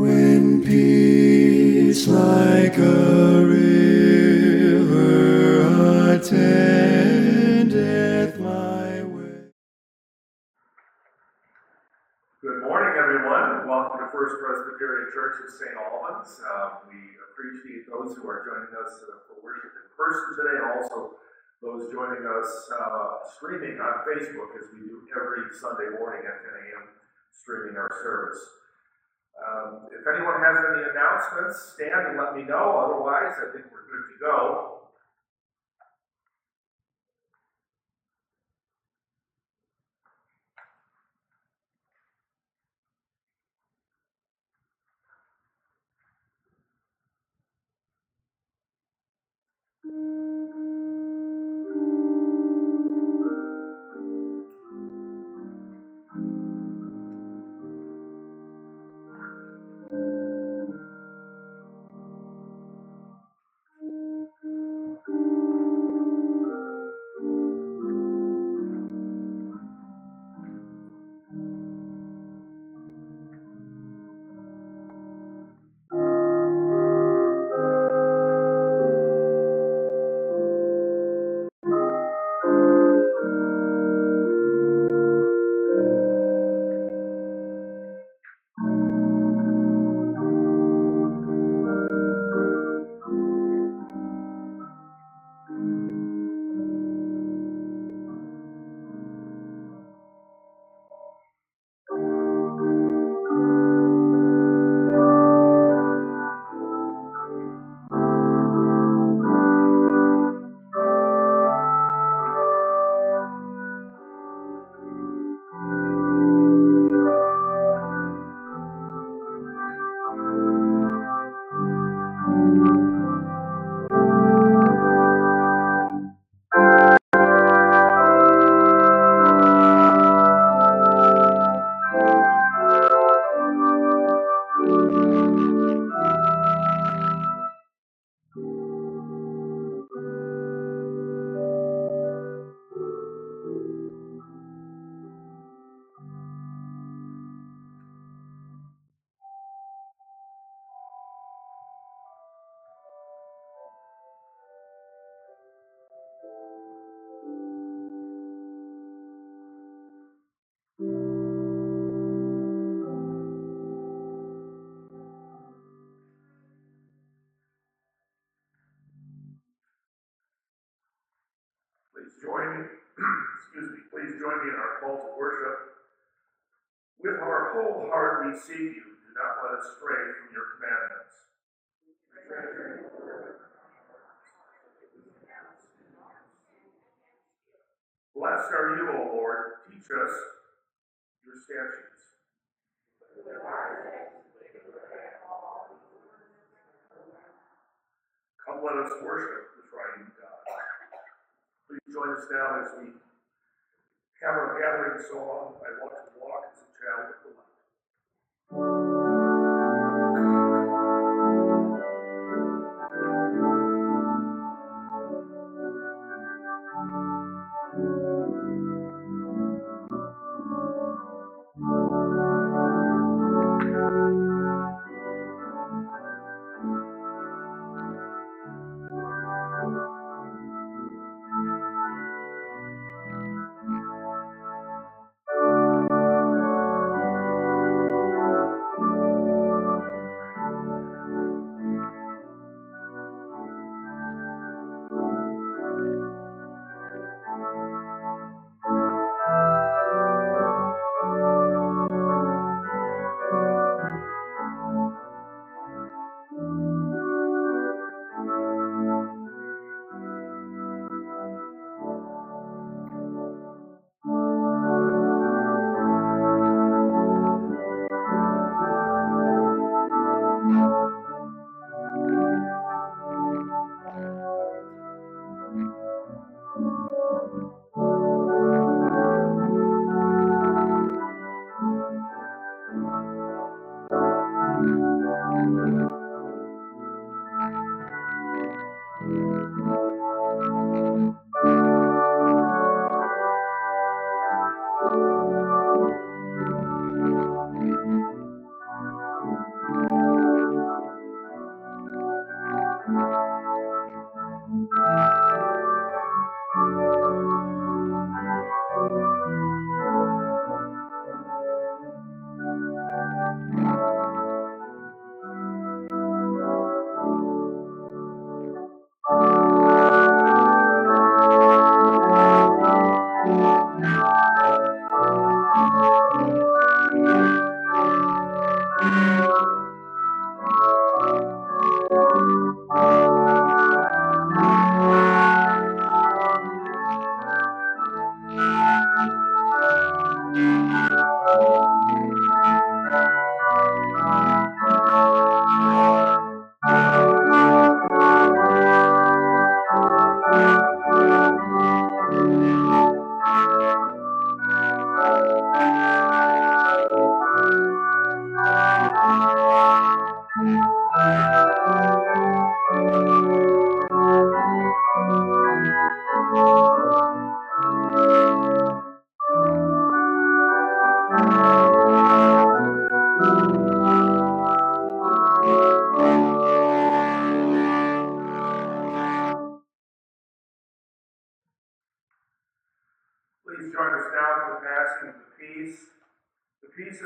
When peace like a river attendeth my way. Good morning, everyone. Welcome to First Presbyterian Church of St. Albans. Uh, we appreciate those who are joining us uh, for worship in person today and also those joining us uh, streaming on Facebook as we do every Sunday morning at 10 a.m. streaming our service. Um, if anyone has any announcements, stand and let me know. Otherwise, I think we're good to go. Heart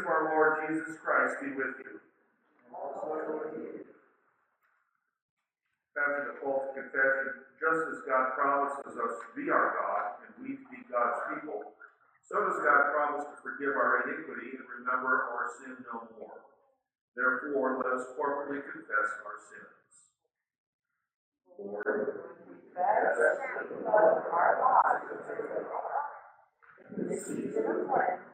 of our Lord Jesus Christ be with you. Also with you. After the call confession, just as God promises us to be our God and we to be God's people, so does God promise to forgive our iniquity and remember our sin no more. Therefore, let us corporately confess our sins. Lord, confess the blood of our in the season of Lent, we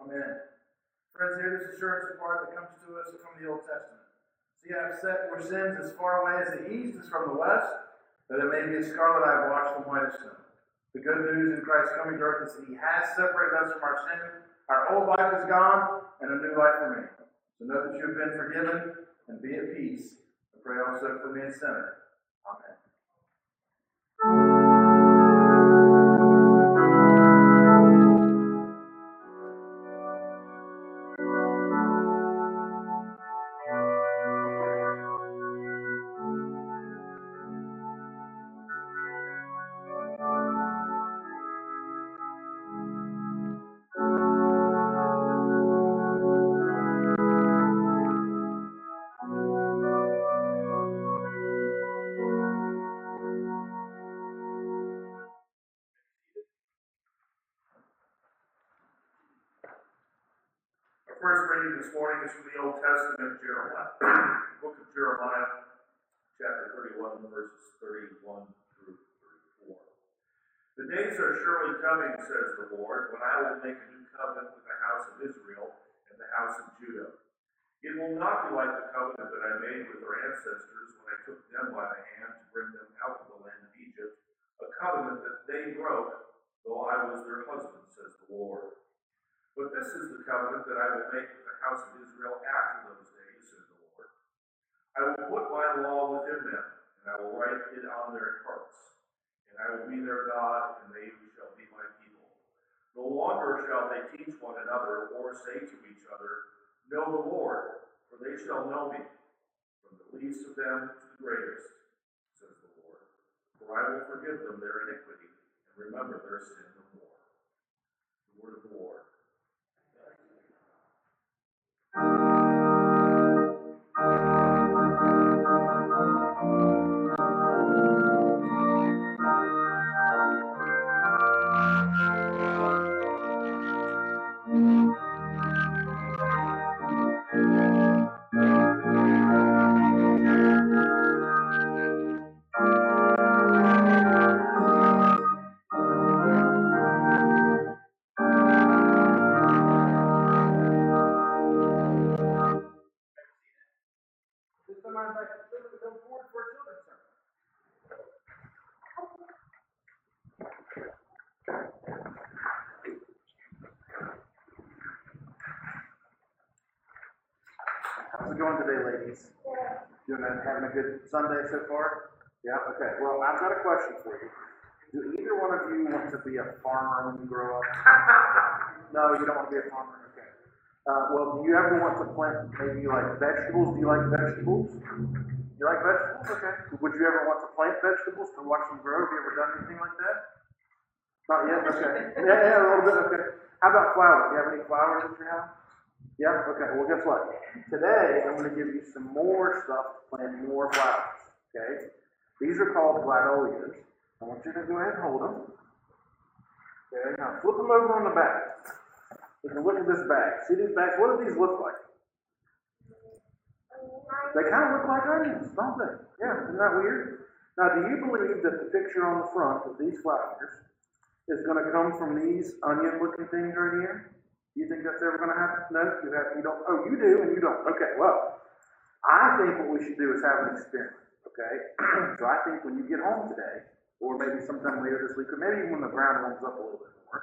Amen. Friends, hear this assurance of part that comes to us from the Old Testament. See, I have set your sins as far away as the east is from the west, that it may be as scarlet I have washed them white as snow. The good news in Christ's coming to earth is that He has separated us from our sin. Our old life is gone, and a new life remains. So know that you have been forgiven, and be at peace. I pray also for me a sinner. This morning is from the Old Testament, Jeremiah, book of Jeremiah, chapter 31, verses 31 through 34. The days are surely coming, says the Lord, when I will make a new it going today, ladies? Doing a, having a good Sunday so far? Yeah, okay. Well, I've got a question for you. Do either one of you want to be a farmer when you grow up? No, you don't want to be a farmer? Okay. Uh, well, do you ever want to plant maybe like vegetables? Do you like vegetables? You like vegetables? Okay. Would you ever want to plant vegetables to watch them grow? Have you ever done anything like that? Not yet? Okay. Yeah, yeah, a little bit. Okay. How about flowers? Do you have any flowers at your house? Yeah? Okay. Well, guess what? Today, I'm going to give you some more stuff to plant more flowers. Okay? These are called gladiolus. I want you to go ahead and hold them. Okay. Now flip them over on the back. Can look at this bag. See these bags? What do these look like? They kind of look like onions, don't they? Yeah, isn't that weird? Now, do you believe that the picture on the front of these flowers is going to come from these onion looking things right here? You think that's ever gonna happen? No, you have, you don't, oh, you do and you don't. Okay, well, I think what we should do is have an experiment, okay? So I think when you get home today, or maybe sometime later this week, or maybe even when the ground warms up a little bit more,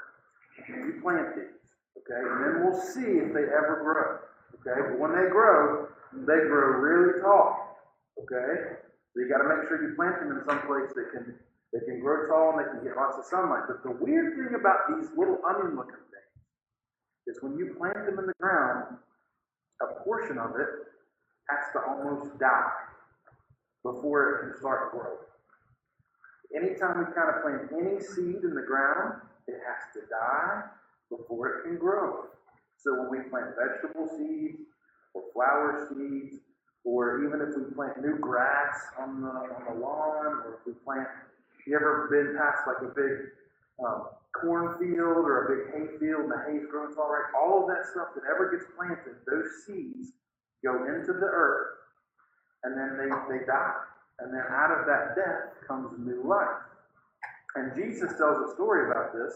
you plant these, okay? And then we'll see if they ever grow, okay? But when they grow, they grow really tall, okay? So you gotta make sure you plant them in some place that can, they can grow tall and they can get lots of sunlight. But the weird thing about these little onion looking things is when you plant them in the ground, a portion of it has to almost die before it can start growing. Anytime we kind of plant any seed in the ground, it has to die before it can grow. So when we plant vegetable seeds or flower seeds, or even if we plant new grass on the on the lawn, or if we plant, you ever been past like a big um, cornfield or a big hay field and the hay's growing tall, right? All of that stuff that ever gets planted, those seeds go into the earth and then they, they die. And then out of that death comes new life. And Jesus tells a story about this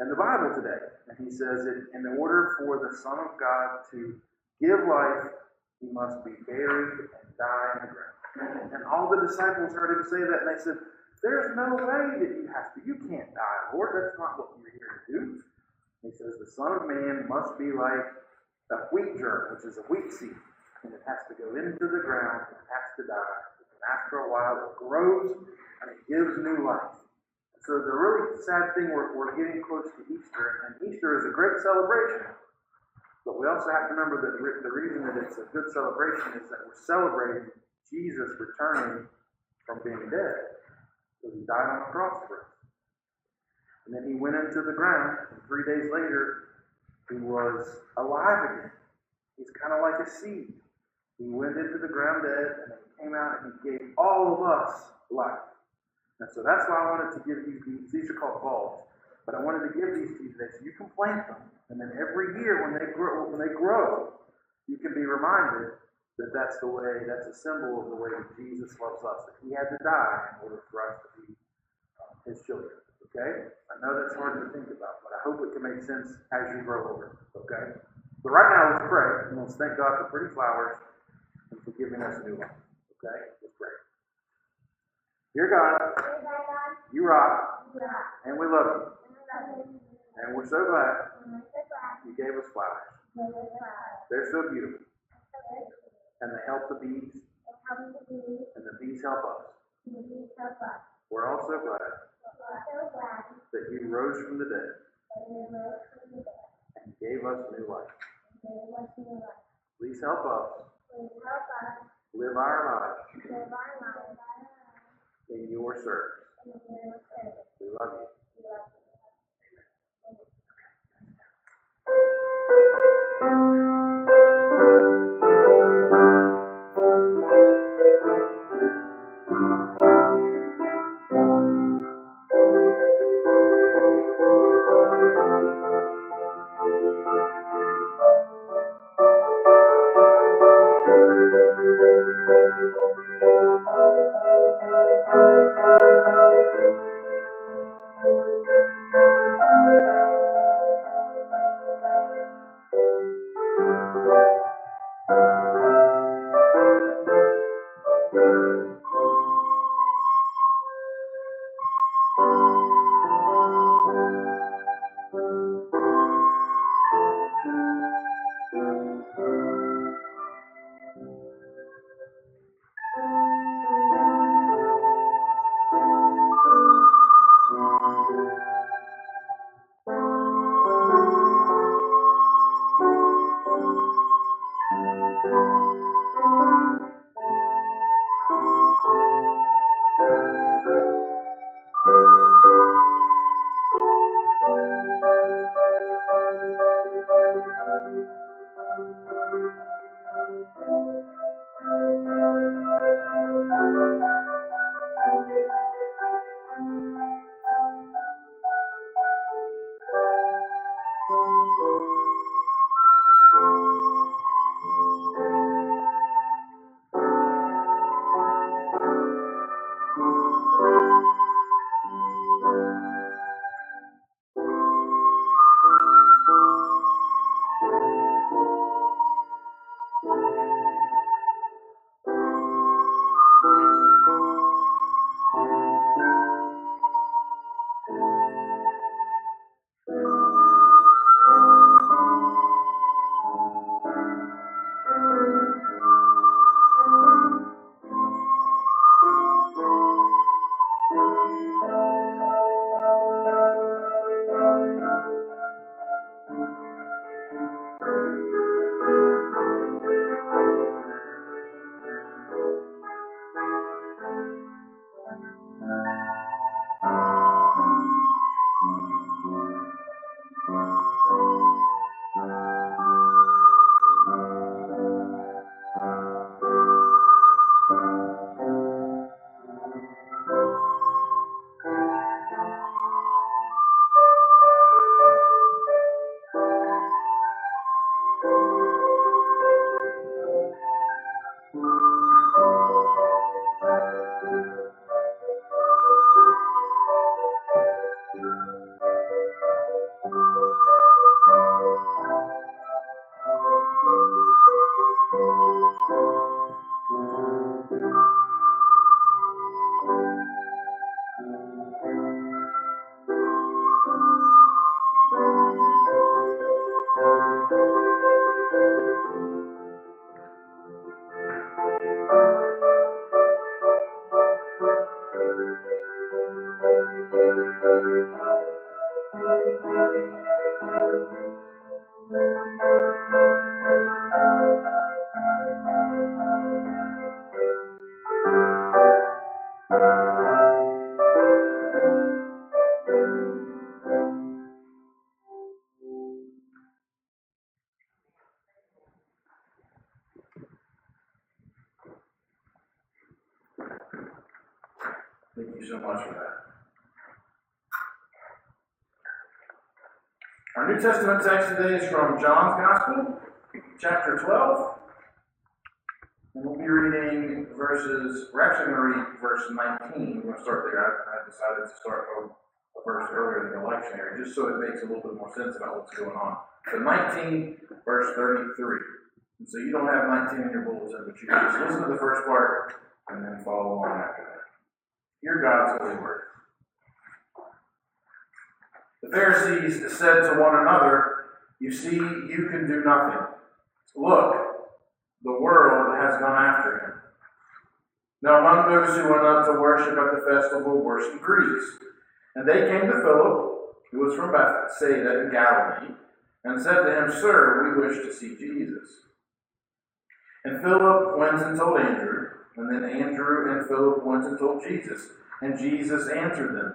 in the Bible today. And he says, in, in order for the Son of God to give life, he must be buried and die in the ground. And all the disciples heard him say that, and they said, There's no way that you have to. You can't die, Lord. That's not what you're here to do. He says, The Son of Man must be like a wheat germ, which is a wheat seed. And it has to go into the ground, and it has to die. And after a while, it grows and it gives new life. So the really sad thing, we're, we're getting close to Easter, and Easter is a great celebration. But we also have to remember that the reason that it's a good celebration is that we're celebrating Jesus returning from being dead. Because he died on the cross for us. And then he went into the ground, and three days later, he was alive again. He's kind of like a seed. He went into the ground dead, and then he came out and he gave all of us life. And so that's why I wanted to give you these. These are called bulbs. But I wanted to give these to you today so you can plant them. And then every year when they grow, when they grow, you can be reminded that that's the way, that's a symbol of the way that Jesus loves us. That he had to die in order for us to be um, his children. Okay? I know that's hard to think about, but I hope it can make sense as you grow older. Okay? But right now, let's pray. And let's thank God for pretty flowers and for giving us a new life. Okay? Let's pray. Dear God, you rock, and we love you. And we're so glad you gave us flowers. They're so beautiful and they help the bees, and, the bees, and the bees help us. The bees help us. We're all so glad, glad that you rose from the dead and, from the dead and gave us new life. Us new life. Please help us, Please help us live, our lives live our lives in your service. In your service. We love you. We love you. Amen. Testament text today is from John's Gospel, chapter 12. And we'll be reading verses, we're actually going to read verse 19. We're going to start there. I, I decided to start a, a verse earlier in the lectionary, just so it makes a little bit more sense about what's going on. So 19, verse 33. And so you don't have 19 in your bulletin, but you can just listen to the first part and then follow along after that. Hear God's holy word. The Pharisees said to one another, You see, you can do nothing. Look, the world has gone after him. Now, among those who went up to worship at the festival were some Greeks. And they came to Philip, who was from Bethsaida in Galilee, and said to him, Sir, we wish to see Jesus. And Philip went and told Andrew, and then Andrew and Philip went and told Jesus. And Jesus answered them,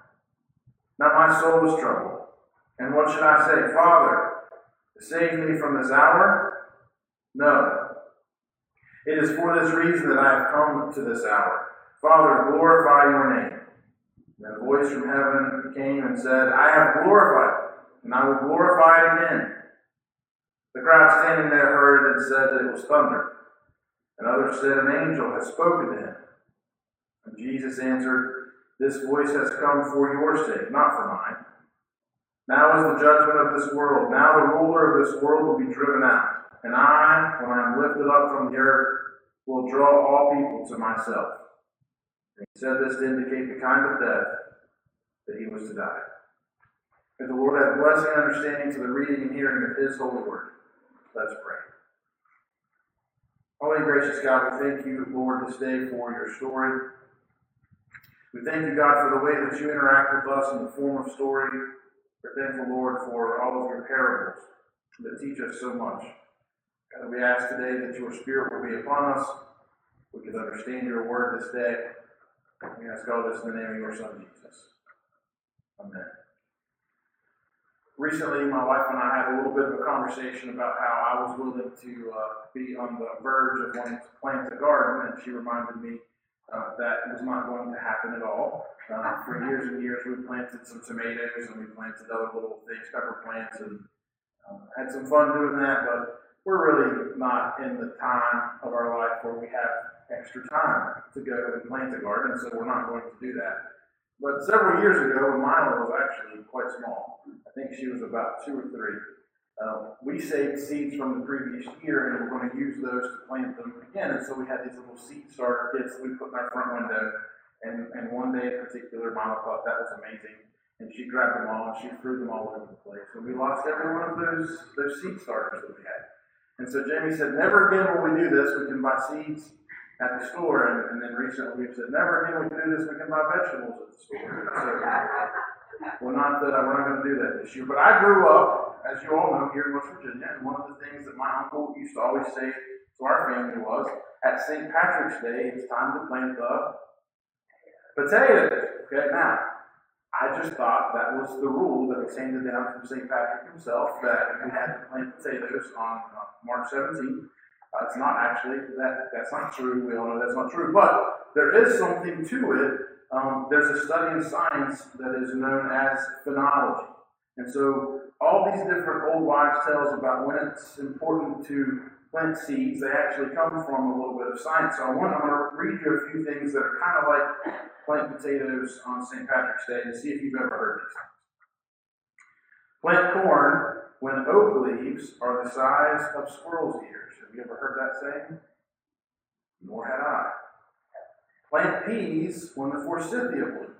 Now my soul is troubled. And what should I say? Father, save me from this hour? No. It is for this reason that I have come to this hour. Father, glorify your name. And a voice from heaven came and said, I have glorified it, and I will glorify it again. The crowd standing there heard it and said that it was thunder. And others said, An angel has spoken to him. And Jesus answered, This voice has come for your sake, not for mine. Now is the judgment of this world. Now the ruler of this world will be driven out. And I, when I am lifted up from the earth, will draw all people to myself. And he said this to indicate the kind of death that he was to die. May the Lord have blessing and understanding to the reading and hearing of his holy word. Let's pray. Holy gracious God, we thank you, Lord, this day for your story. We thank you, God, for the way that you interact with us in the form of story. We're thankful, Lord, for all of your parables that teach us so much. God, we ask today that your Spirit will be upon us. We can understand your word this day. We ask all this in the name of your Son, Jesus. Amen. Recently, my wife and I had a little bit of a conversation about how I was willing to uh, be on the verge of wanting to plant a garden, and she reminded me uh, that was not going to happen at all. Uh, for years and years, we planted some tomatoes and we planted other little things, pepper plants, and uh, had some fun doing that. But we're really not in the time of our life where we have extra time to go and plant a garden, so we're not going to do that. But several years ago, when Mila was actually quite small, I think she was about two or three, uh, we saved seeds from the previous year and we're going to use those to plant them again. And so we had these little seed starter kits that we put in our front window. And, and one day in particular, Mama thought that was amazing. And she grabbed them all and she threw them all over the place. And we lost every one of those, those seed starters that we had. And so Jamie said, Never again will we do this. We can buy seeds at the store. And, and then recently we've said, Never again will we do this. We can buy vegetables at the store. So, well, not that we're not going to do that this year, but I grew up, as you all know, here in West Virginia, and one of the things that my uncle used to always say to our family was, at St. Patrick's Day, it's time to plant the potatoes. Okay, now, I just thought that was the rule that was handed down from St. Patrick himself, that we had to plant potatoes on uh, March 17th. Uh, it's not actually, that, that's not true, we all know that's not true, but there is something to it um, there's a study in science that is known as phenology. And so all these different old wives' tales about when it's important to plant seeds, they actually come from a little bit of science. So I want, I'm going to read you a few things that are kind of like plant potatoes on St. Patrick's Day and see if you've ever heard these things. Plant corn when oak leaves are the size of squirrel's ears. Have you ever heard that saying? Nor had I. Plant peas when the forsythia blooms.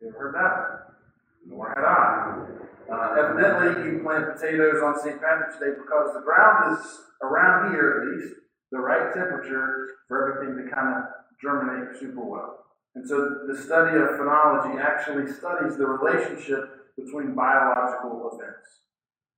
You ever heard that? Nor had I. Uh, evidently, you plant potatoes on St. Patrick's Day because the ground is, around here at least, the right temperature for everything to kind of germinate super well. And so the study of phenology actually studies the relationship between biological events.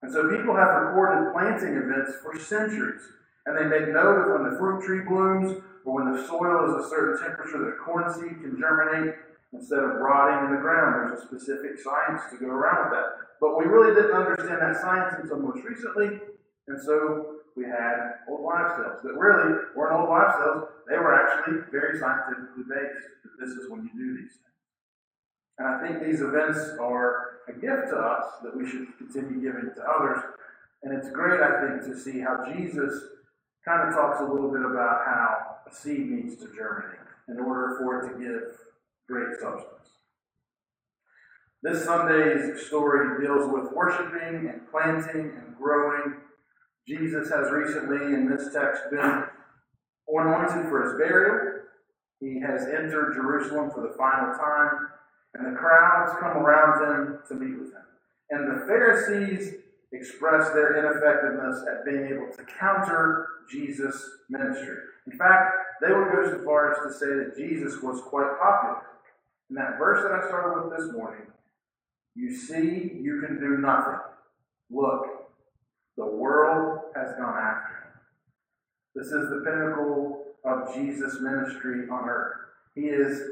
And so people have recorded planting events for centuries. And they make note of when the fruit tree blooms or when the soil is a certain temperature that corn seed can germinate instead of rotting in the ground. There's a specific science to go around with that. But we really didn't understand that science until most recently. And so we had old wives' tales that really weren't old wives' tales. They were actually very scientifically based. This is when you do these things. And I think these events are a gift to us that we should continue giving to others. And it's great, I think, to see how Jesus kind of talks a little bit about how a seed needs to germinate in order for it to give great substance. This Sunday's story deals with worshiping and planting and growing. Jesus has recently, in this text, been anointed for his burial. He has entered Jerusalem for the final time and the crowds come around him to meet with him. And the Pharisees express their ineffectiveness at being able to counter Jesus' ministry. In fact, they would go so far as to say that Jesus was quite popular. In that verse that I started with this morning, you see, you can do nothing. Look, the world has gone after him. This is the pinnacle of Jesus' ministry on earth. He is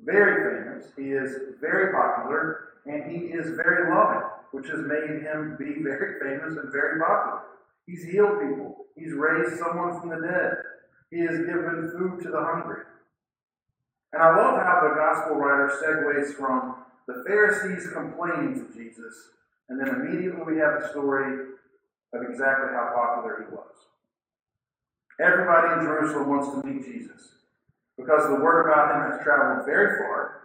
very famous, he is very popular, and he is very loving, which has made him be very famous and very popular. He's healed people, he's raised someone from the dead, he has given food to the hungry. And I love how the gospel writer segues from the Pharisees complaining to Jesus, and then immediately we have the story of exactly how popular he was. Everybody in Jerusalem wants to meet Jesus because the word about him has traveled very far.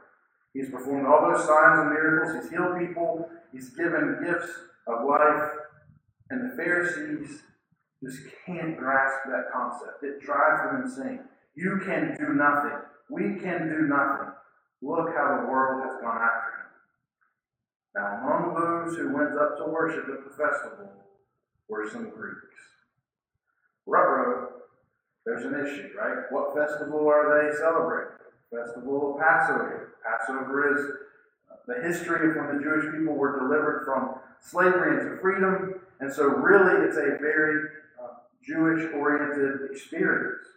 He's performed all those signs and miracles. He's healed people. He's given gifts of life. And the Pharisees just can't grasp that concept. It drives them insane. You can do nothing. We can do nothing. Look how the world has gone after him. Now, among those who went up to worship at the festival were some Greeks. Ruh there's an issue, right? What festival are they celebrating? Festival of Passover. Passover is the history of when the Jewish people were delivered from slavery into freedom. And so, really, it's a very uh, Jewish oriented experience.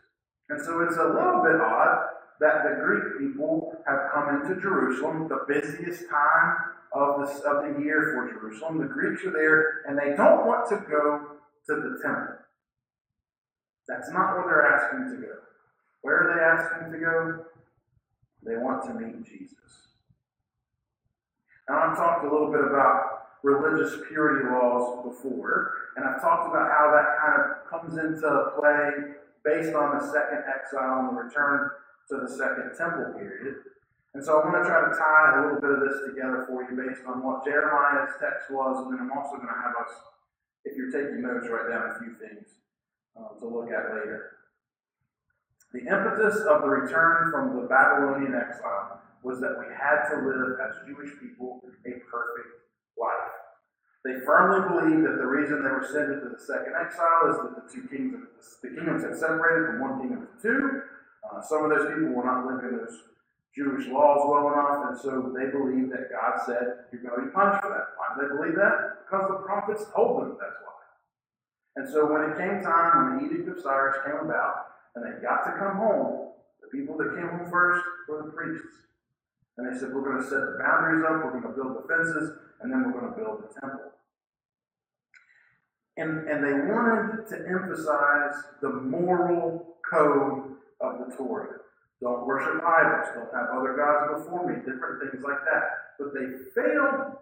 And so, it's a little bit odd that the Greek people have come into Jerusalem, the busiest time of the, of the year for Jerusalem. The Greeks are there, and they don't want to go to the temple. That's not where they're asking to go. Where are they asking to go? They want to meet Jesus. Now, I've talked a little bit about religious purity laws before, and I've talked about how that kind of comes into play based on the second exile and the return to the second temple period. And so I want to try to tie a little bit of this together for you based on what Jeremiah's text was, and then I'm also going to have us, if you're taking notes, write down a few things uh, to look at later. The impetus of the return from the Babylonian exile was that we had to live as Jewish people a perfect life. They firmly believed that the reason they were sent into the second exile is that the two kingdoms, the kingdoms had separated from one kingdom to two. Uh, some of those people were not living those Jewish laws well enough, and so they believed that God said, You're going to be punished for that. Why do they believe that? Because the prophets told them that's why. And so when it came time, when the Edict of Cyrus came about, and they got to come home, the people that came home first were the priests. And they said, We're going to set the boundaries up, we're going to build the fences, and then we're going to build the temple. And, and they wanted to emphasize the moral code of the Torah. Don't worship idols, don't have other gods before me, different things like that. But they failed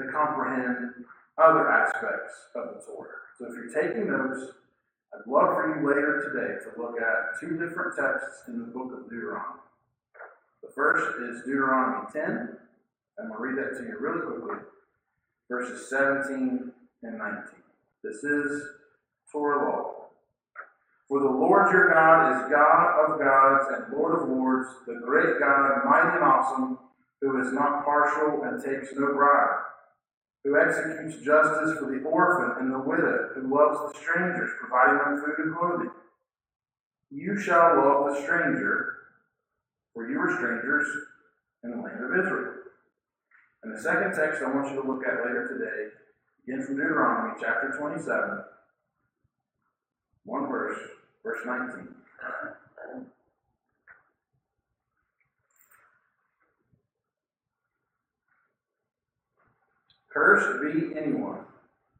to comprehend other aspects of the Torah. So if you're taking notes, I'd love for you later today to look at two different texts in the book of Deuteronomy. The first is Deuteronomy 10, I'm going to read that to you really quickly. Verses 17 and 19. This is Torah law. For the Lord your God is God of gods and Lord of lords, the great God, mighty and awesome, who is not partial and takes no bribe who executes justice for the orphan and the widow, who loves the strangers, providing them food and clothing. You shall love the stranger, for you are strangers in the land of Israel. And the second text I want you to look at later today, again from Deuteronomy chapter 27, one verse, verse 19. Cursed be anyone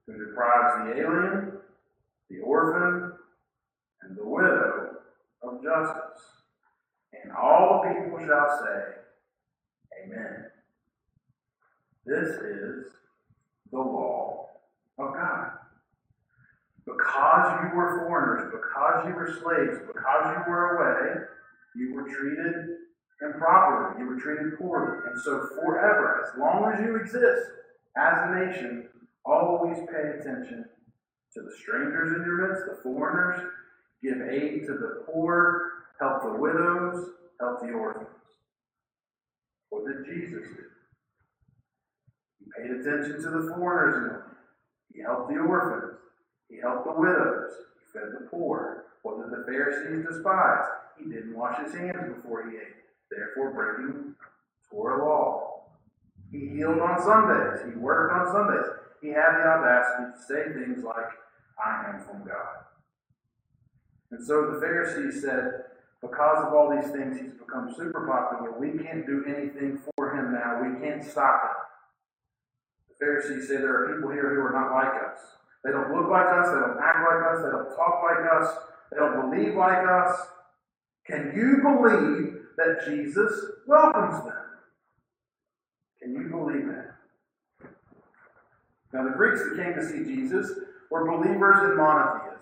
who deprives the alien, the orphan, and the widow of justice. And all the people shall say, Amen. This is the law of God. You were foreigners, because you were slaves, because you were away, you were treated improperly, you were treated poorly. And so, forever, as long as you exist as a nation, always pay attention to the strangers in your midst, the foreigners, give aid to the poor, help the widows, help the orphans. What did Jesus do? He paid attention to the foreigners. He helped the orphans. He helped the widows. He fed the poor. What did the Pharisees despise? He didn't wash his hands before he ate, therefore breaking Torah law. He healed on Sundays. He worked on Sundays. He had the audacity to say things like, I am from God. And so the Pharisees said, because of all these things, he's become super popular. We can't do anything for him now. We can't stop him. The Pharisees say there are people here who are not like us. They don't look like us. They don't act like us. They don't talk like us. They don't believe like us. Can you believe that Jesus welcomes them? Can you believe that? Now, the Greeks that came to see Jesus were believers in monotheism.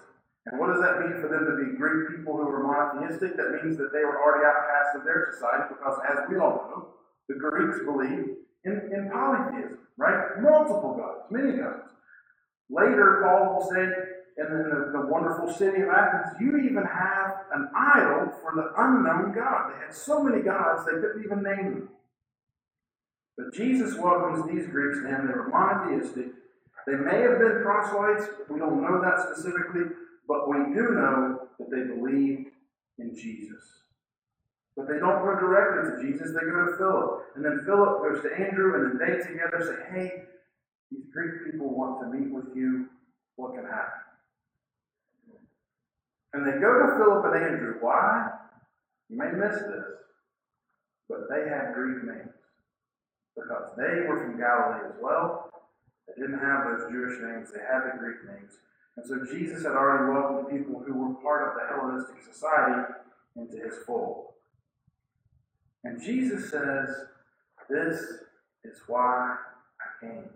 And what does that mean for them to be Greek people who were monotheistic? That means that they were already outcast of their society because, as we all know, the Greeks believed in, in polytheism, right? Multiple gods, many gods. Later, Paul will say in the, the, wonderful city of Athens, you even have an idol for the unknown God. They had so many gods they couldn't even name them. But Jesus welcomes these Greeks to him. They were monotheistic. They may have been proselytes. We don't know that specifically. But we do know that they believed in Jesus. But they don't go directly to Jesus, they go to Philip. And then Philip goes to Andrew, and then they together say, Hey, these Greek people want to meet with you. What can happen? And they go to Philip and Andrew. Why? You may miss this, but they had Greek names because they were from Galilee as well. They didn't have those Jewish names, they had the Greek names. And so Jesus had already welcomed people who were part of the Hellenistic society into his fold. And Jesus says, This is why I came.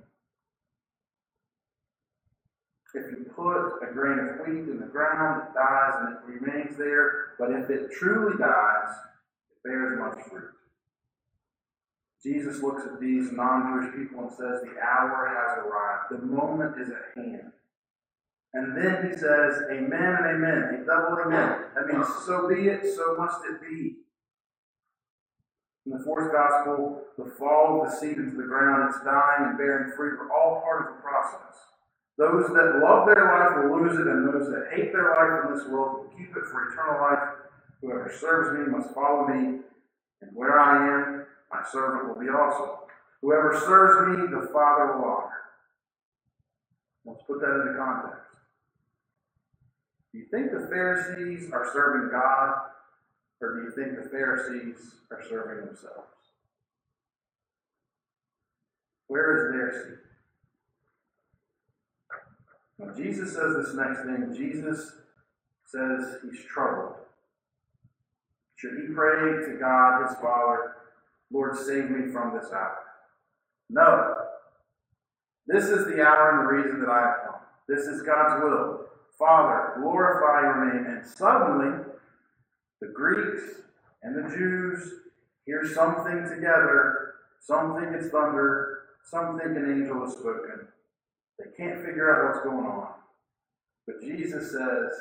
If you put a grain of wheat in the ground, it dies and it remains there. But if it truly dies, it bears much fruit. Jesus looks at these non Jewish people and says, The hour has arrived. The moment is at hand. And then he says, Amen and amen. A double amen. That means, so be it, so must it be. In the fourth gospel, the fall of the seed into the ground, its dying and bearing fruit are all part of the process. Those that love their life will lose it, and those that hate their life in this world will keep it for eternal life. Whoever serves me must follow me, and where I am, my servant will be also. Whoever serves me, the Father will honor. Let's put that into context. Do you think the Pharisees are serving God, or do you think the Pharisees are serving themselves? Where is their seat? When Jesus says this next thing, Jesus says he's troubled. Should he pray to God, his Father, Lord, save me from this hour? No. This is the hour and the reason that I have come. This is God's will. Father, glorify your name. And suddenly, the Greeks and the Jews hear something together. Some think it's thunder. Some think an angel has spoken. They can't figure out what's going on. But Jesus says,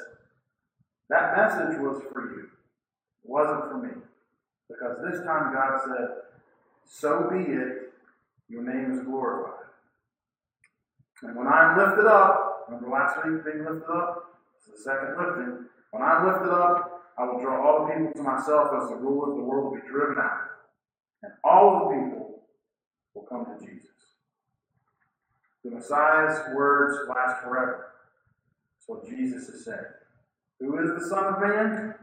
that message was for you. It wasn't for me. Because this time God said, so be it, your name is glorified. And when I'm lifted up, Remember last week being lifted up? It's the second lifting. When I'm lifted up, I will draw all the people to myself as the ruler of the world will be driven out. And all the people will come to Jesus. The Messiah's words last forever. That's what Jesus is saying. Who is the Son of Man?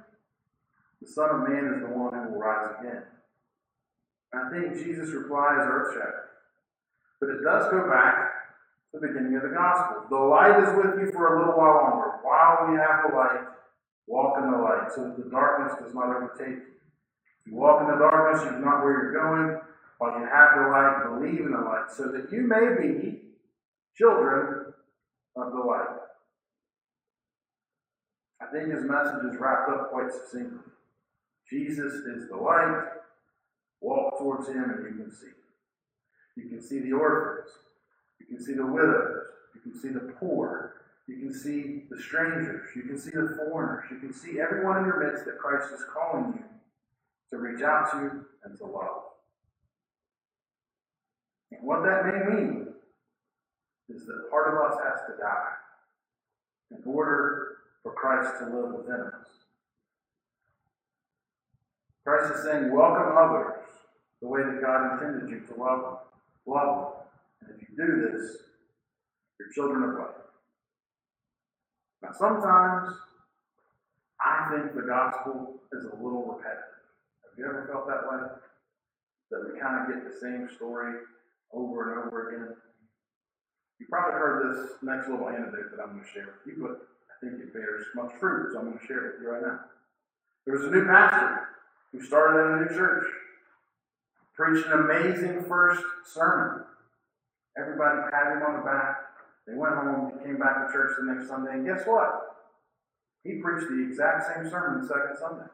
The Son of Man is the one who will rise again. I think Jesus' reply is earth shattering. But it does go back to the beginning of the gospel. The light is with you for a little while longer. While we have the light, walk in the light, so that the darkness does not overtake you. If you walk in the darkness, you are not where you're going. While you have the light, believe in the light, so that you may be children of the light. I think his message is wrapped up quite succinctly. Jesus is the light. Walk towards him and you can see. You can see the orphans. You can see the widows. You can see the poor. You can see the strangers. You can see the foreigners. You can see everyone in your midst that Christ is calling you to reach out to and to love. And what that may mean is that part of us has to die in order for Christ to live within us. Christ is saying, welcome others the way that God intended you to love them. Love them. And if you do this, you're children of light. Now, sometimes I think the gospel is a little repetitive. Have you ever felt that way? That we kind of get the same story over and over again? You probably heard this next little anecdote that I'm going to share with you, but I think it bears much fruit, so I'm going to share it with you right now. There was a new pastor who started in a new church, preached an amazing first sermon. Everybody patted him on the back. They went home, he came back to church the next Sunday, and guess what? He preached the exact same sermon the second Sunday.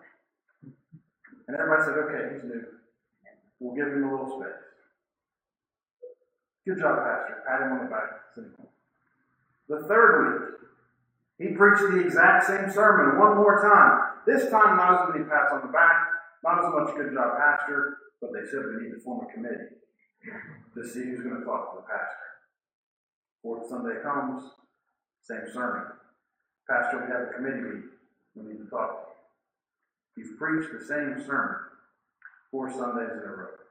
And everybody said, okay, he's new. We'll give him a little space. Good job, Pastor. Pat him on the back. The third week, he preached the exact same sermon one more time. This time, not as many pats on the back, not as much good job, Pastor, but they said we need to form a committee to see who's going to talk to the pastor. Fourth Sunday comes, same sermon. Pastor, we have a committee meeting. We need to talk to you. You've preached the same sermon four Sundays in a row.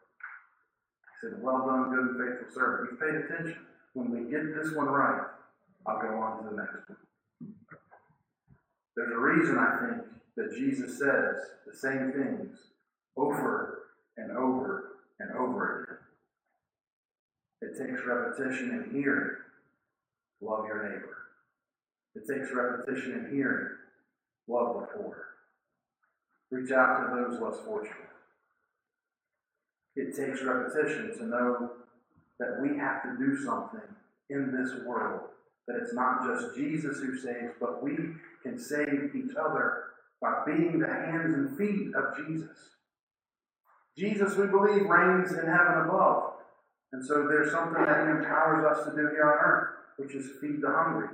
He said, Well done, good and faithful servant. You've paid attention. When we get this one right, I'll go on to the next one. There's a reason I think that Jesus says the same things over and over and over again. It takes repetition and hearing, love your neighbor. It takes repetition and hearing, love the poor. Reach out to those less fortunate. It takes repetition to know that we have to do something in this world. That it's not just Jesus who saves, but we can save each other by being the hands and feet of Jesus. Jesus, we believe, reigns in heaven above. And so there's something that He empowers us to do here on earth, which is feed the hungry,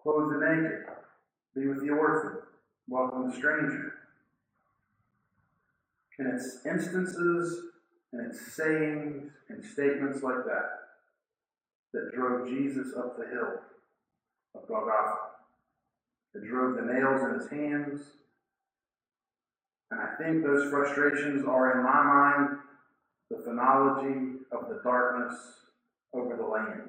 clothe the naked, be with the orphan, welcome the stranger. And it's instances and it's sayings and statements like that that drove Jesus up the hill of Golgotha. That drove the nails in his hands. And I think those frustrations are, in my mind, the phenology of the darkness over the land.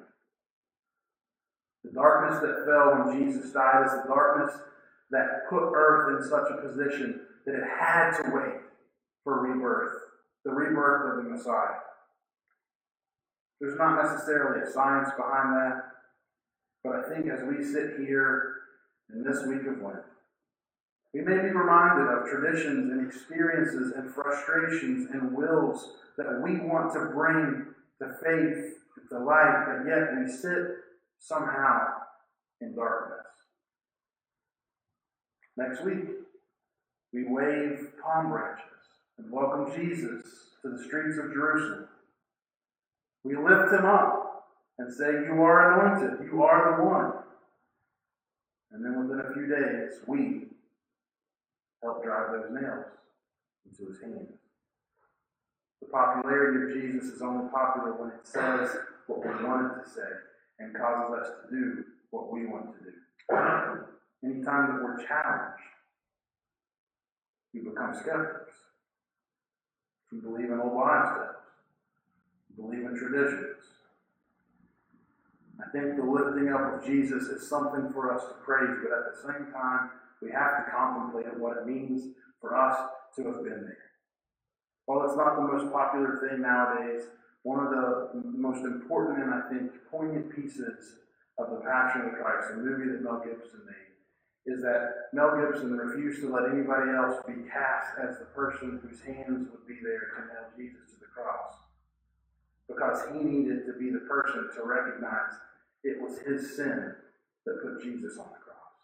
The darkness that fell when Jesus died is the darkness that put earth in such a position that it had to wait for rebirth the rebirth of the Messiah. There's not necessarily a science behind that, but I think as we sit here in this week of Lent, we may be reminded of traditions and experiences and frustrations and wills that we want to bring to faith, to life, but yet we sit somehow in darkness. Next week, we wave palm branches and welcome Jesus to the streets of Jerusalem. We lift him up and say, You are anointed, you are the one. And then within a few days, we help drive those nails into his hands. The popularity of Jesus is only popular when it says what we want it to say and causes us to do what we want to do. Anytime that we're challenged we become skeptics. Believe in old wives' tales. Believe in traditions. I think the lifting up of Jesus is something for us to praise, but at the same time, we have to contemplate what it means for us to have been there. While it's not the most popular thing nowadays, one of the most important and I think poignant pieces of The Passion of Christ, the movie that Mel Gibson made, is that Mel Gibson refused to let anybody else be cast as the person whose hands would be there to nail Jesus to the cross. Because he needed to be the person to recognize it was his sin that put Jesus on the cross.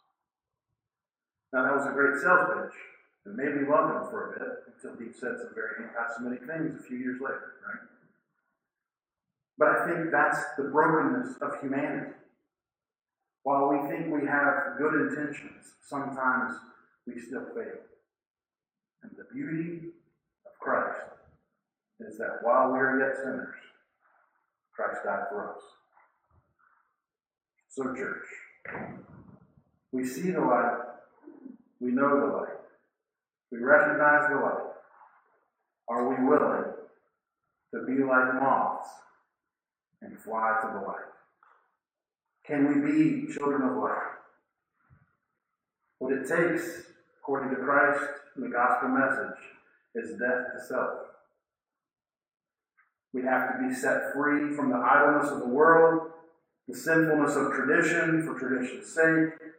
Now, that was a great sales pitch, and made me love him for a bit until he said some very anti Semitic things a few years later, right? But I think that's the brokenness of humanity. While we think we have good intentions, sometimes we still fail. And the beauty of Christ is that while we are yet sinners, Christ died for us. So, church, we see the light, we know the light, we recognize the light. Are we willing to be like moths and fly to the light? Can we be children of light? What it takes, according to Christ and the gospel message, is death to self. We have to be set free from the idleness of the world, the sinfulness of tradition for tradition's sake.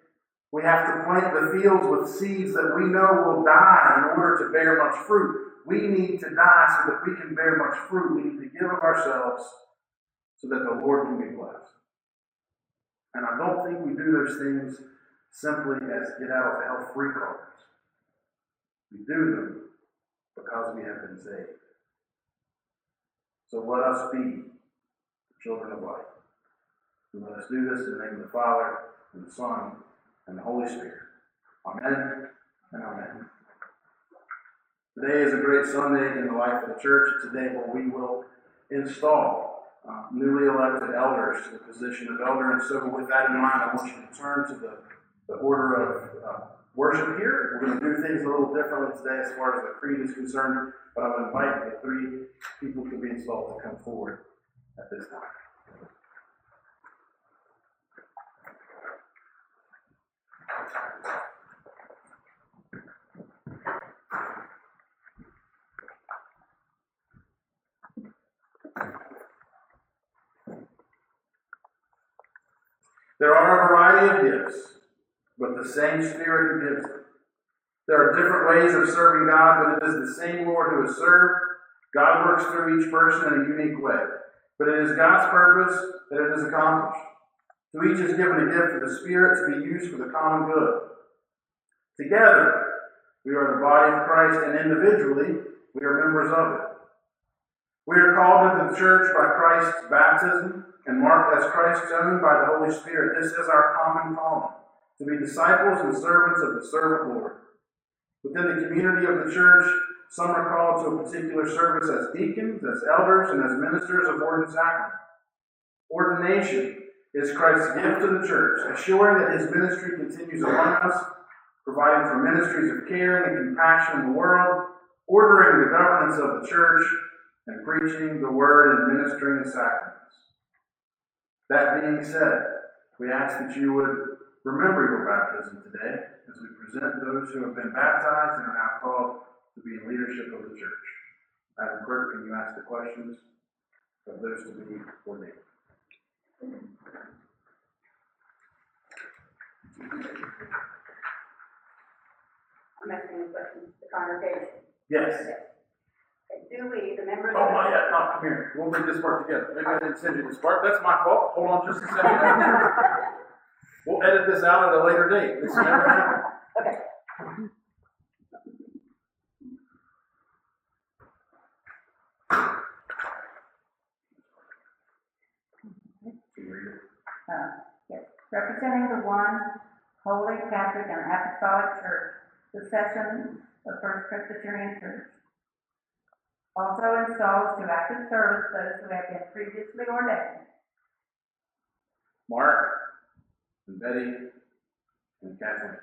We have to plant the fields with seeds that we know will die in order to bear much fruit. We need to die so that we can bear much fruit. We need to give of ourselves so that the Lord can be blessed. And I don't think we do those things simply as get out of hell free cards. We do them because we have been saved. So let us be the children of light. And let us do this in the name of the Father, and the Son, and the Holy Spirit. Amen and amen. Today is a great Sunday in the life of the church. It's a day where we will install newly elected elders to the position of elder. And so, with that in mind, I want you to turn to the, the order of uh, worship here. We're going to do things a little differently today as far as the creed is concerned, but I would invite the three people to be installed to come forward at this time. There are a variety of gifts, but the same Spirit who gives them. There are different ways of serving God, but it is the same Lord who is served. God works through each person in a unique way. But it is God's purpose that it is accomplished. To each is given a gift of the Spirit to be used for the common good. Together, we are the body of Christ, and individually, we are members of it. We are called to the church by Christ's baptism and marked as Christ's own by the Holy Spirit. This is our common calling to be disciples and servants of the servant Lord. Within the community of the church, some are called to a particular service as deacons, as elders, and as ministers of word and sacrament. Ordination is Christ's gift to the church, assuring that his ministry continues among us, providing for ministries of care and compassion in the world, ordering the governance of the church, and preaching the word and ministering the sacraments. That being said, we ask that you would remember your baptism today as we present those who have been baptized and are now called to be in leadership of the church. Madam Clerk, can you ask the questions of those to be ordained? I'm asking a question to the congregation. Yes. Do we, the members Oh, of not yet. No, come here. We'll read this part together. Maybe I didn't send you this part. That's my fault. Hold on just a second. We'll edit this out at a later date. This never happened. Okay. Can you read? Uh, yes, representing the one holy Catholic and Apostolic Church, the session of First Presbyterian Church. Also installs to active service those who have been previously ordained. Mark and Betty and Kathleen.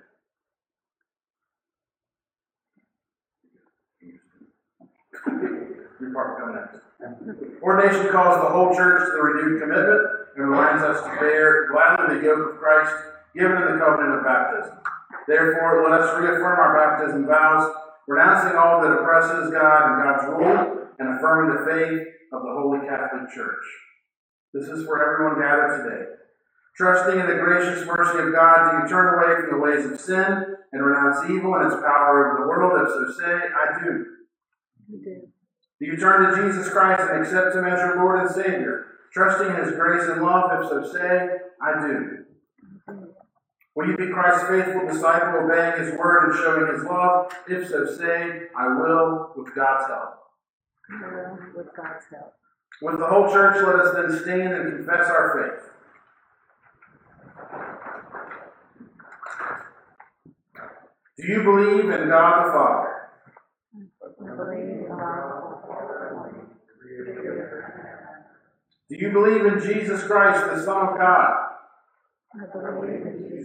Your part will next. Ordination calls the whole church to the renewed commitment and reminds us to bear gladly the yoke of Christ given in the covenant of baptism. Therefore, let us reaffirm our baptism vows, renouncing all that oppresses God and God's rule, and affirming the faith of the Holy Catholic Church. This is for everyone gathered today. Trusting in the gracious mercy of God, do you turn away from the ways of sin and renounce evil and its power over the world? If so, say, I do. Do you turn to Jesus Christ and accept Him as your Lord and Savior, trusting in His grace and love? If so, say, I do. Will you be Christ's faithful disciple, obeying His word and showing His love? If so, say, I will, with God's help. With God's help. With the whole church, let us then stand and confess our faith. Do you believe in God the Father? I believe in God, Almighty, creator of heaven Do you believe in Jesus Christ, the Son of God? I believe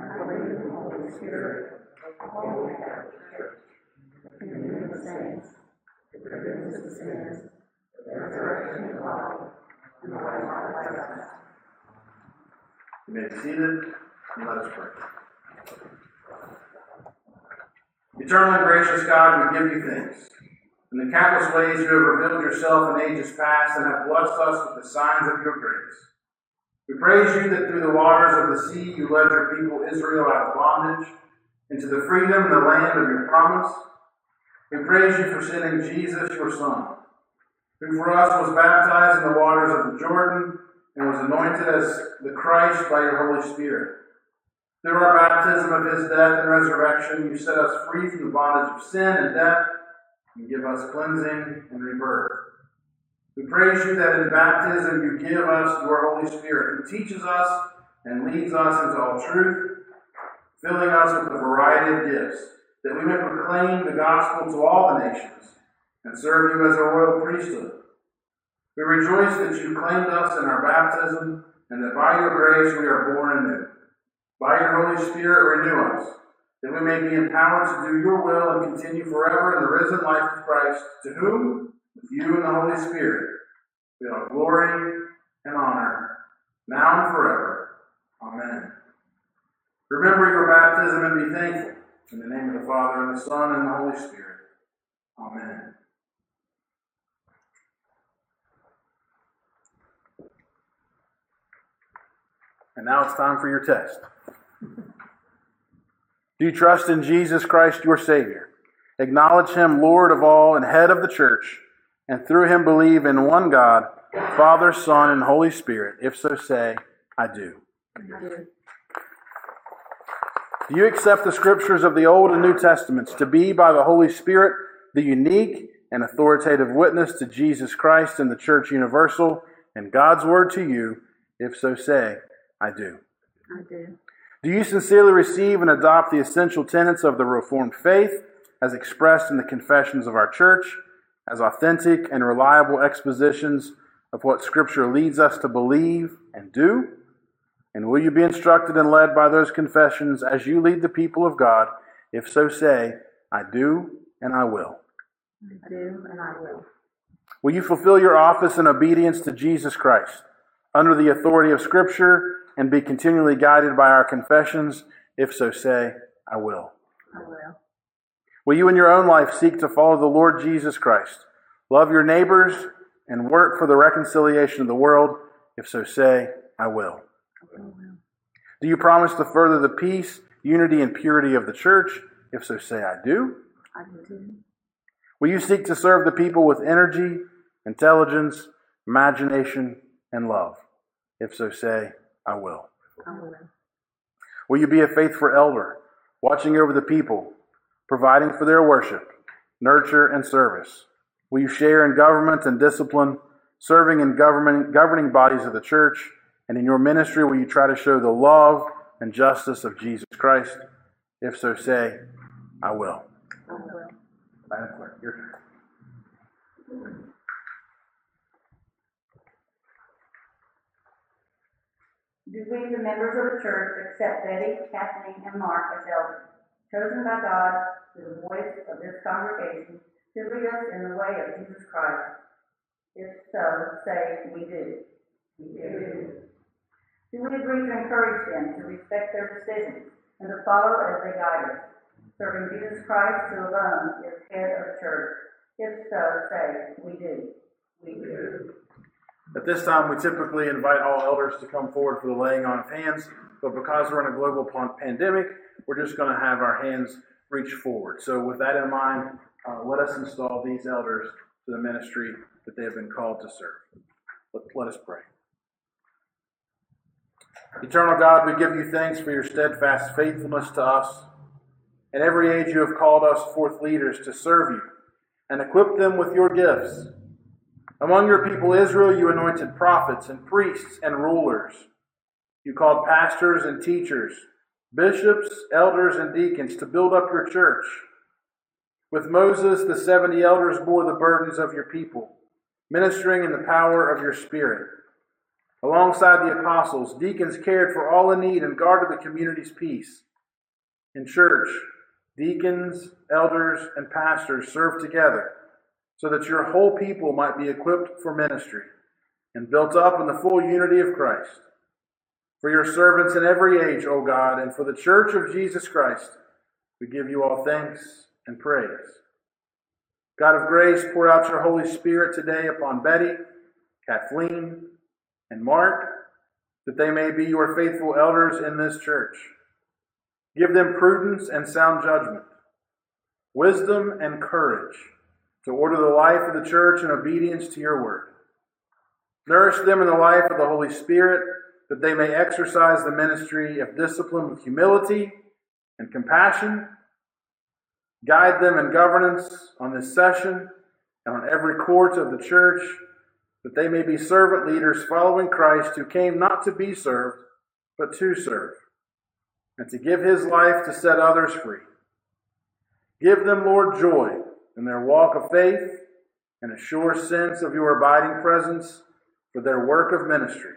Holy Spirit. You may be seated and let us pray. Eternal and gracious God, we give you thanks. In the countless ways you have revealed yourself in ages past and have blessed us with the signs of your grace. We praise you that through the waters of the sea you led your people Israel out of bondage into the freedom and the land of your promise. We praise you for sending Jesus, your Son, who for us was baptized in the waters of the Jordan and was anointed as the Christ by your Holy Spirit. Through our baptism of his death and resurrection, you set us free from the bondage of sin and death and give us cleansing and rebirth. We praise you that in baptism you give us your Holy Spirit, who teaches us and leads us into all truth, filling us with a variety of gifts, that we may proclaim the gospel to all the nations and serve you as a royal priesthood. We rejoice that you claimed us in our baptism and that by your grace we are born anew. By your Holy Spirit, renew us, that we may be empowered to do your will and continue forever in the risen life of Christ, to whom, with you and the Holy Spirit, be all glory and honor, now and forever. Amen. Remember your baptism and be thankful. In the name of the Father, and the Son, and the Holy Spirit. Amen. And now it's time for your test. Do you trust in Jesus Christ, your Savior? Acknowledge Him Lord of all and head of the church, and through Him believe in one God, Father, Son, and Holy Spirit. If so, say, I do. Do you accept the scriptures of the Old and New Testaments to be, by the Holy Spirit, the unique and authoritative witness to Jesus Christ and the Church Universal and God's Word to you? If so, say, I do. I do. Do you sincerely receive and adopt the essential tenets of the Reformed faith as expressed in the confessions of our church as authentic and reliable expositions of what Scripture leads us to believe and do? And will you be instructed and led by those confessions as you lead the people of God? If so, say, I do and I will. I do, and I will. Will you fulfill your office in obedience to Jesus Christ under the authority of Scripture and be continually guided by our confessions? If so, say, I will. I will. Will you in your own life seek to follow the Lord Jesus Christ, love your neighbors, and work for the reconciliation of the world? If so, say, I will. Do you promise to further the peace, unity, and purity of the church? If so, say, I do. I do. Will you seek to serve the people with energy, intelligence, imagination, and love? If so, say, I will. I will. Will you be a faithful elder, watching over the people, providing for their worship, nurture, and service? Will you share in government and discipline, serving in government, governing bodies of the church, and in your ministry will you try to show the love and justice of Jesus Christ? If so, say, I will. I will. Madam Clerk, your turn. Do we, the members of the church, accept Betty, Kathleen, and Mark as elders, chosen by God through the voice of this congregation to lead us in the way of Jesus Christ? If so, say, we do. We do. Do we agree to encourage them to respect their decisions and to follow as they guide us, serving Jesus Christ, who alone is head of the church? If so, say, we do. We do. At this time, we typically invite all elders to come forward for the laying on of hands, but because we're in a global pan- pandemic, we're just going to have our hands reach forward. So, with that in mind, uh, let us install these elders to the ministry that they have been called to serve. Let, let us pray. Eternal God, we give you thanks for your steadfast faithfulness to us. In every age, you have called us forth leaders to serve you and equip them with your gifts. Among your people Israel, you anointed prophets and priests and rulers. You called pastors and teachers, bishops, elders, and deacons to build up your church. With Moses, the 70 elders bore the burdens of your people, ministering in the power of your Spirit. Alongside the apostles, deacons cared for all in need and guarded the community's peace. In church, deacons, elders, and pastors served together so that your whole people might be equipped for ministry and built up in the full unity of Christ. For your servants in every age, O God, and for the church of Jesus Christ, we give you all thanks and praise. God of grace, pour out your Holy Spirit today upon Betty, Kathleen, and Mark, that they may be your faithful elders in this church. Give them prudence and sound judgment, wisdom and courage to order the life of the church in obedience to your word. Nourish them in the life of the Holy Spirit, that they may exercise the ministry of discipline with humility and compassion. Guide them in governance on this session and on every court of the church, that they may be servant leaders following Christ, who came not to be served, but to serve, and to give his life to set others free. Give them, Lord, joy in their walk of faith and a sure sense of your abiding presence for their work of ministry.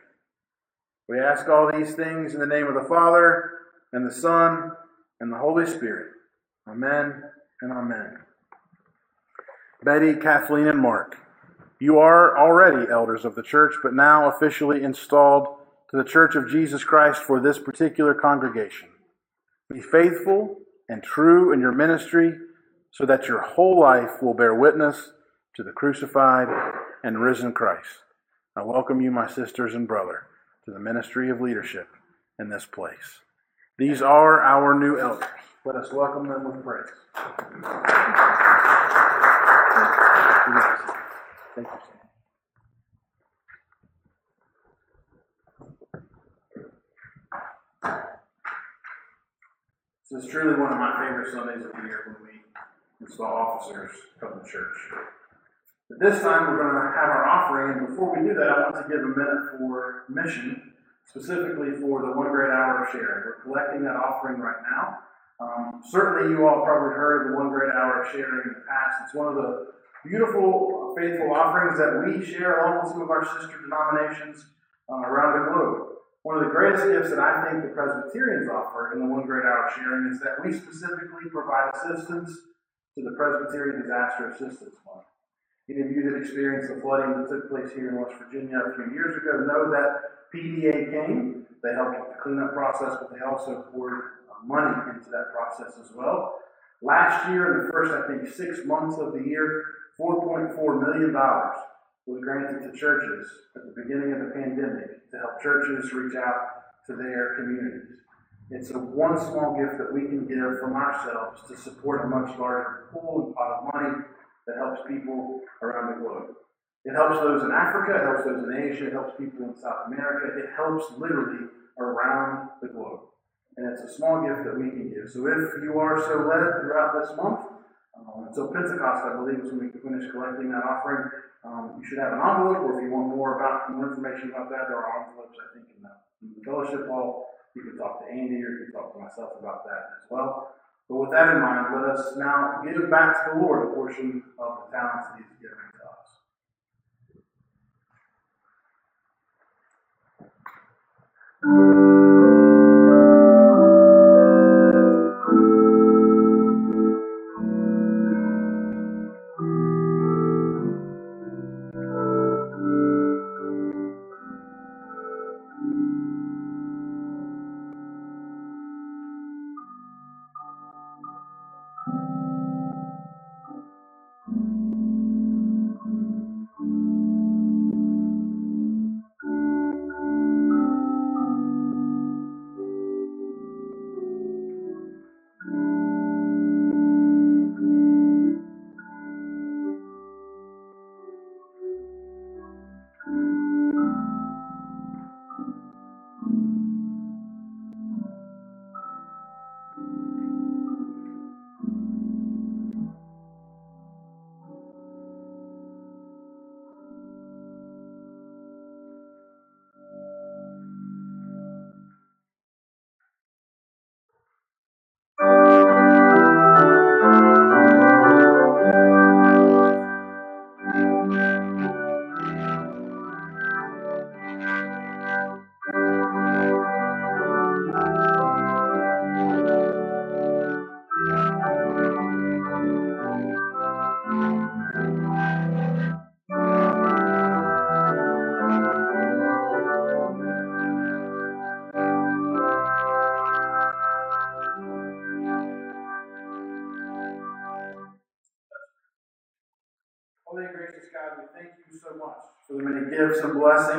We ask all these things in the name of the Father, and the Son, and the Holy Spirit. Amen and amen. Betty, Kathleen, and Mark, you are already elders of the church, but now officially installed to the Church of Jesus Christ for this particular congregation. Be faithful and true in your ministry so that your whole life will bear witness to the crucified and risen Christ. I welcome you, my sisters and brother, to the ministry of leadership in this place. These are our new elders. Let us welcome them with praise. Thank you. This is truly one of my favorite Sundays of the year when we install officers of the church. But this time we're going to have our offering, and before we do that, to give a minute for mission, specifically for the one great hour of sharing. We're collecting that offering right now. Um, certainly, you all probably heard the one great hour of sharing in the past. It's one of the beautiful, faithful offerings that we share along with some of our sister denominations uh, around the globe. One of the greatest gifts that I think the Presbyterians offer in the One Great Hour of Sharing is that we specifically provide assistance to the Presbyterian Disaster Assistance Fund. Any of you that experienced the flooding that took place here in West Virginia a few years ago know that PDA came. They helped with the cleanup process, but they also poured uh, money into that process as well. Last year, in the first, I think, six months of the year, $4.4 million was granted to churches at the beginning of the pandemic to help churches reach out to their communities. It's a one small gift that we can give from ourselves to support a much larger pool of money that helps people around the globe. It helps those in Africa, it helps those in Asia, it helps people in South America, it helps literally around the globe. And it's a small gift that we can give. So if you are so led throughout this month, Um, until Pentecost, I believe, is when we finish collecting that offering. Um, you should have an envelope, or if you want more about, more information about that, there are envelopes, I think, in the, in the fellowship hall. You can talk to Andy, or you can talk to myself about that as well. But with that in mind, let us now give back to the Lord a portion of the talents that He's given to us.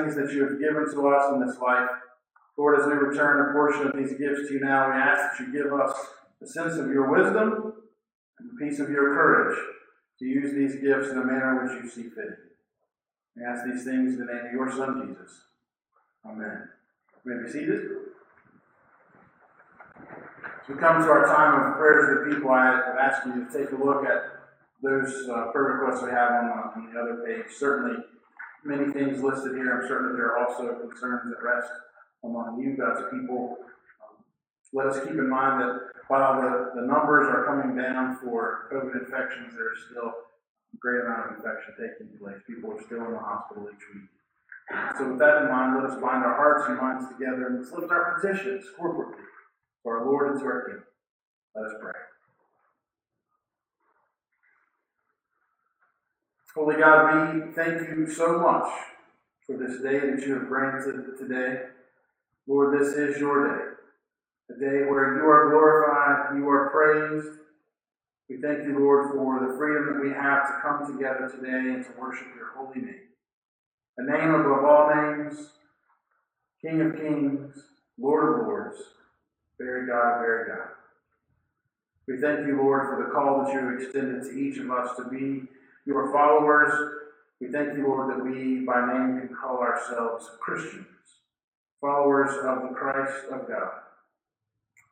Blessings that you have given to us in this life. Lord, as we return a portion of these gifts to you now, we ask that you give us a sense of your wisdom and the peace of your courage to use these gifts in a manner which you see fit. We ask these things in the name of your Son, Jesus. Amen. You may be seated. As we come to our time of prayers of the people, I would ask you to take a look at those uh, prayer requests we have on the, on the other page. Certainly, many things listed here. I'm certain that there are also concerns that rest among you, God's people. Um, let us keep in mind that while the, the numbers are coming down for COVID infections, there is still a great amount of infection taking place. People are still in the hospital each week. So, with that in mind, let us bind our hearts and minds together and let's lift our petitions corporately to our Lord and to our King. Let us pray. Holy God, we thank you so much for this day that you have granted today. Lord, this is your day, a day where you are glorified, you are praised. We thank you, Lord, for the freedom that we have to come together today and to worship your holy name. A name above all names, King of kings, Lord of lords, very God, very God. We thank you, Lord, for the call that you have extended to each of us to be your followers. We thank you, Lord, that we by name can call ourselves Christians, followers of the Christ of God.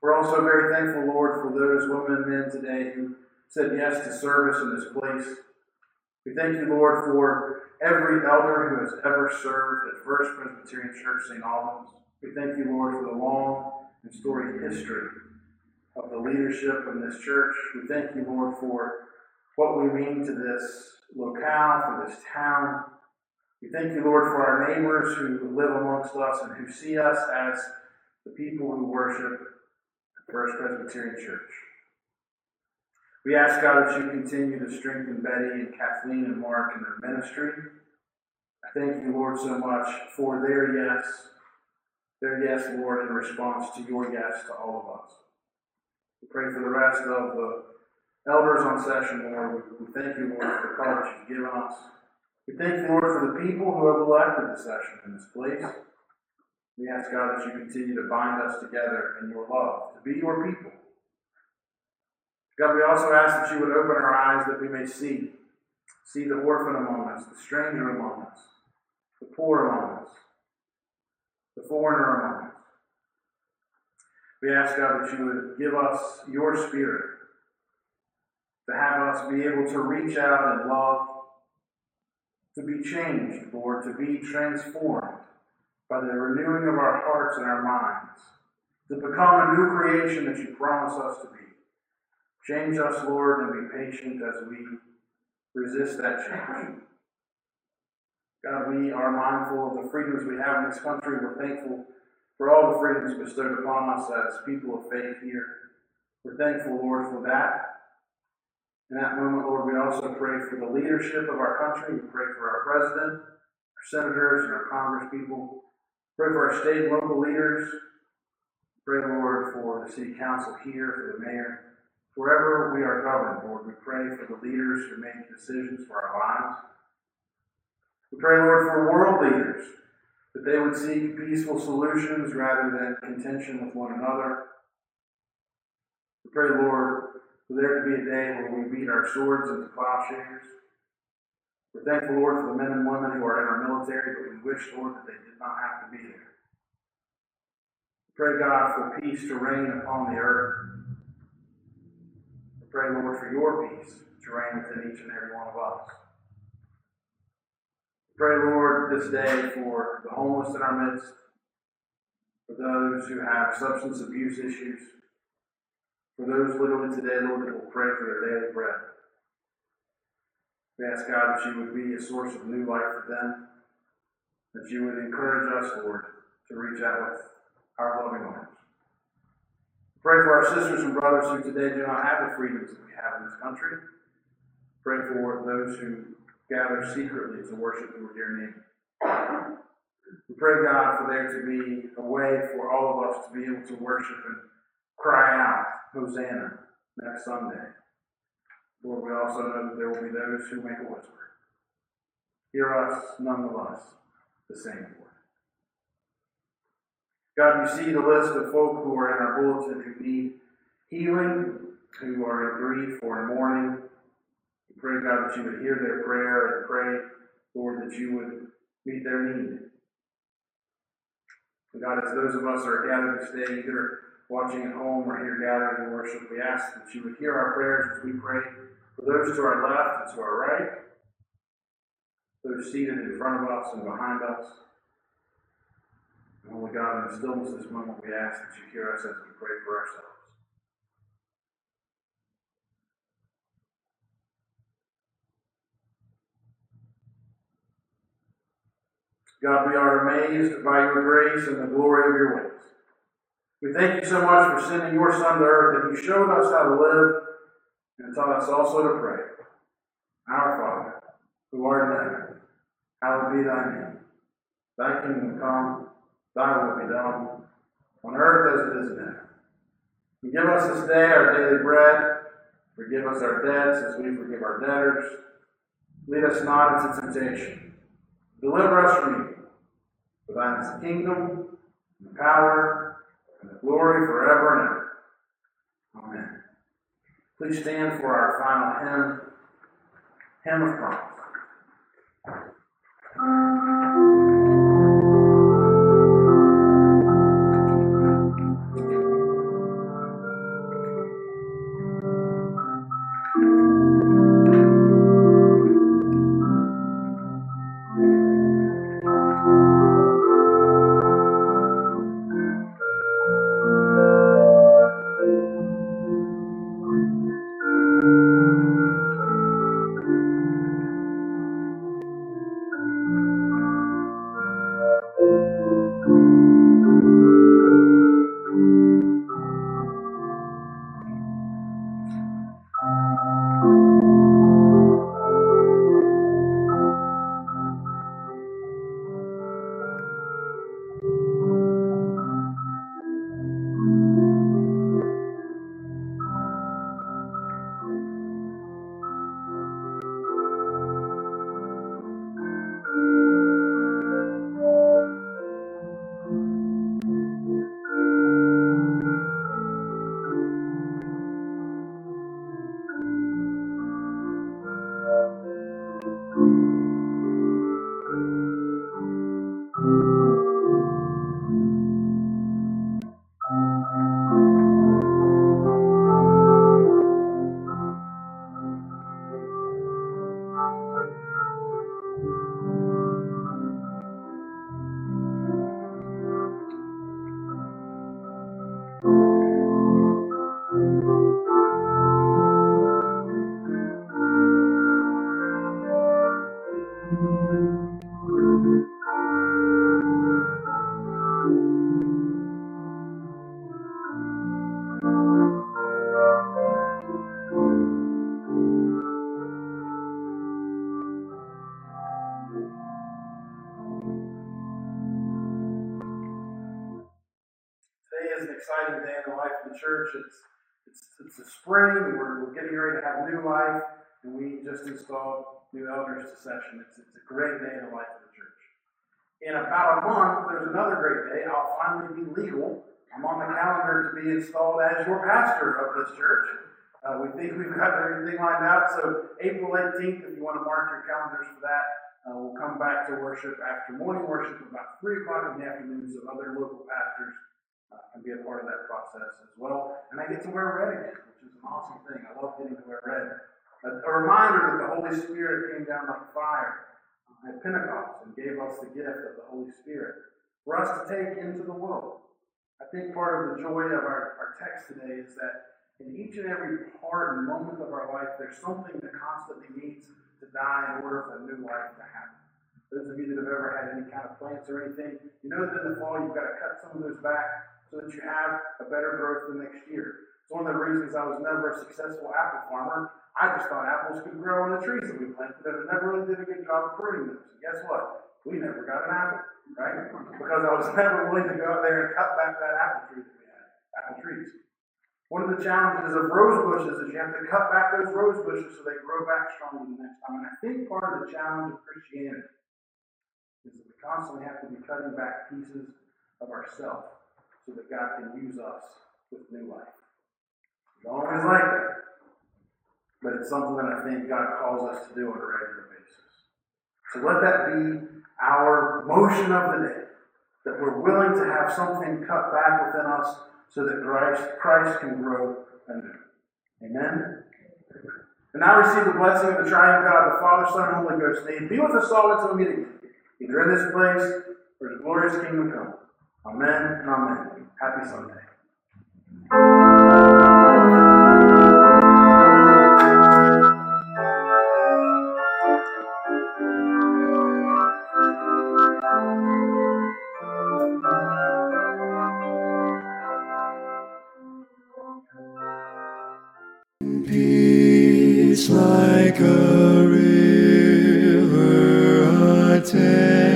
We're also very thankful, Lord, for those women and men today who said yes to service in this place. We thank you, Lord, for every elder who has ever served at First Presbyterian Church St. Albans. We thank you, Lord, for the long and storied history of the leadership in this church. We thank you, Lord, for what we mean to this locale, for this town. We thank you, Lord, for our neighbors who live amongst us and who see us as the people who worship at First Presbyterian Church. We ask, God, that you continue to strengthen Betty and Kathleen and Mark in their ministry. I thank you, Lord, so much for their yes, their yes, Lord, in response to your yes to all of us. We pray for the rest of the elders on session, Lord. We, thank you, Lord, for the that you've given us. We thank you, Lord, for the people who have elected the session in this place. We ask, God, that you continue to bind us together in your love, to be your people. God, we also ask that you would open our eyes that we may see. See the orphan among us, the stranger among us, the poor among us, the foreigner among us. We ask, God, that you would give us your spirit to have us be able to reach out and love, to be changed, Lord, to be transformed by the renewing of our hearts and our minds, to become a new creation that you promise us to be. Change us, Lord, and be patient as we resist that change. God, we are mindful of the freedoms we have in this country. We're thankful for all the freedoms bestowed upon us as people of faith here. We're thankful, Lord, for that. In that moment, Lord, we also pray for the leadership of our country. We pray for our president, our senators, and our congresspeople. Pray for our state and local leaders. Pray, Lord, for the city council here, for the mayor. Wherever we are governed, Lord, we pray for the leaders who make decisions for our lives. We pray, Lord, for world leaders, that they would seek peaceful solutions rather than contention with one another. We pray, Lord, for there to be a day where we beat our swords into plowshares. We're thankful, Lord, for the men and women who are in our military, but we wish, Lord, that they did not have to be there. We pray, God, for peace to reign upon the earth. We pray, Lord, for your peace to reign within each and every one of us. Pray, Lord, this day for the homeless in our midst, for those who have substance abuse issues, for those literally today, Lord, that will pray for their daily bread. We ask, God, that you would be a source of new life for them, that you would encourage us, Lord, to reach out with our loving arms. Pray for our sisters and brothers who today do not have the freedoms that we have in this country. Pray for those who gather secretly to worship your dear name. We pray, God, for there to be a way for all of us to be able to worship and cry out, Hosanna, next Sunday. Lord, we also know that there will be those who make a whisper. Hear us, nonetheless, the same Lord. God, you see the list of folk who are in our bulletin who need healing, who are in grief or in mourning. We pray, God, that you would hear their prayer and pray, Lord, that you would meet their need. God, as those of us are gathered today, either watching at home or here gathered in worship, we ask that you would hear our prayers as we pray for those to our left and to our right, those seated in front of us and behind us. And Holy God, in the stillness of this moment, we ask that you hear us as we pray for ourselves. God, we are amazed by your grace and the glory of your ways. We thank you so much for sending your Son to earth, that you showed us how to live and taught us also to pray. Our Father, who art in heaven, hallowed be thy name. Thy kingdom come, thy will be done, on earth as it is in heaven. Forgive us this day our daily bread. Forgive us our debts as we forgive our debtors. Lead us not into temptation. Deliver us from evil. For thine is the kingdom, and the power, glory forever and ever. Amen. Please stand for our final hymn, Hymn of Promise. Pastor of this church. Uh, we think we've got everything lined out. So April 18th, if you want to mark your calendars for that, uh, we'll come back to worship after morning worship about 3 o'clock in the afternoon so other local pastors uh, can be a part of that process as well. And I get to wear red again, which is an awesome thing. I love getting to wear red. A, a reminder that the Holy Spirit came down like fire at Pentecost and gave us the gift of the Holy Spirit for us to take into the world. I think part of the joy of our, our text today is that in each and every part and moment of our life, there's something that constantly needs to die in order for a new life to happen. Those of you that have ever had any kind of plants or anything, you know that in the fall you've got to cut some of those back so that you have a better growth the next year. It's one of the reasons I was never a successful apple farmer. I just thought apples could grow on the trees that we planted, and I never really did a good job of pruning them. So guess what? We never got an apple, right? Because I was never willing to go out there and cut back that apple tree that we had, apple trees. One of the challenges of rose bushes is you have to cut back those rose bushes so they grow back stronger the next time. And I think part of the challenge of Christianity is that we constantly have to be cutting back pieces of ourselves so that God can use us with new life. Don't always like that, but it's something that I think God calls us to do on a regular basis. So let that be our motion of the day, that we're willing to have something cut back within us so that Christ, Christ can grow anew. Amen? And now receive the blessing of the triune God, the Father, Son, and Holy Ghost. May be with us all until we meet again, either in this place or His glorious kingdom come. Amen and amen. Happy Sunday. Peace like a river attend.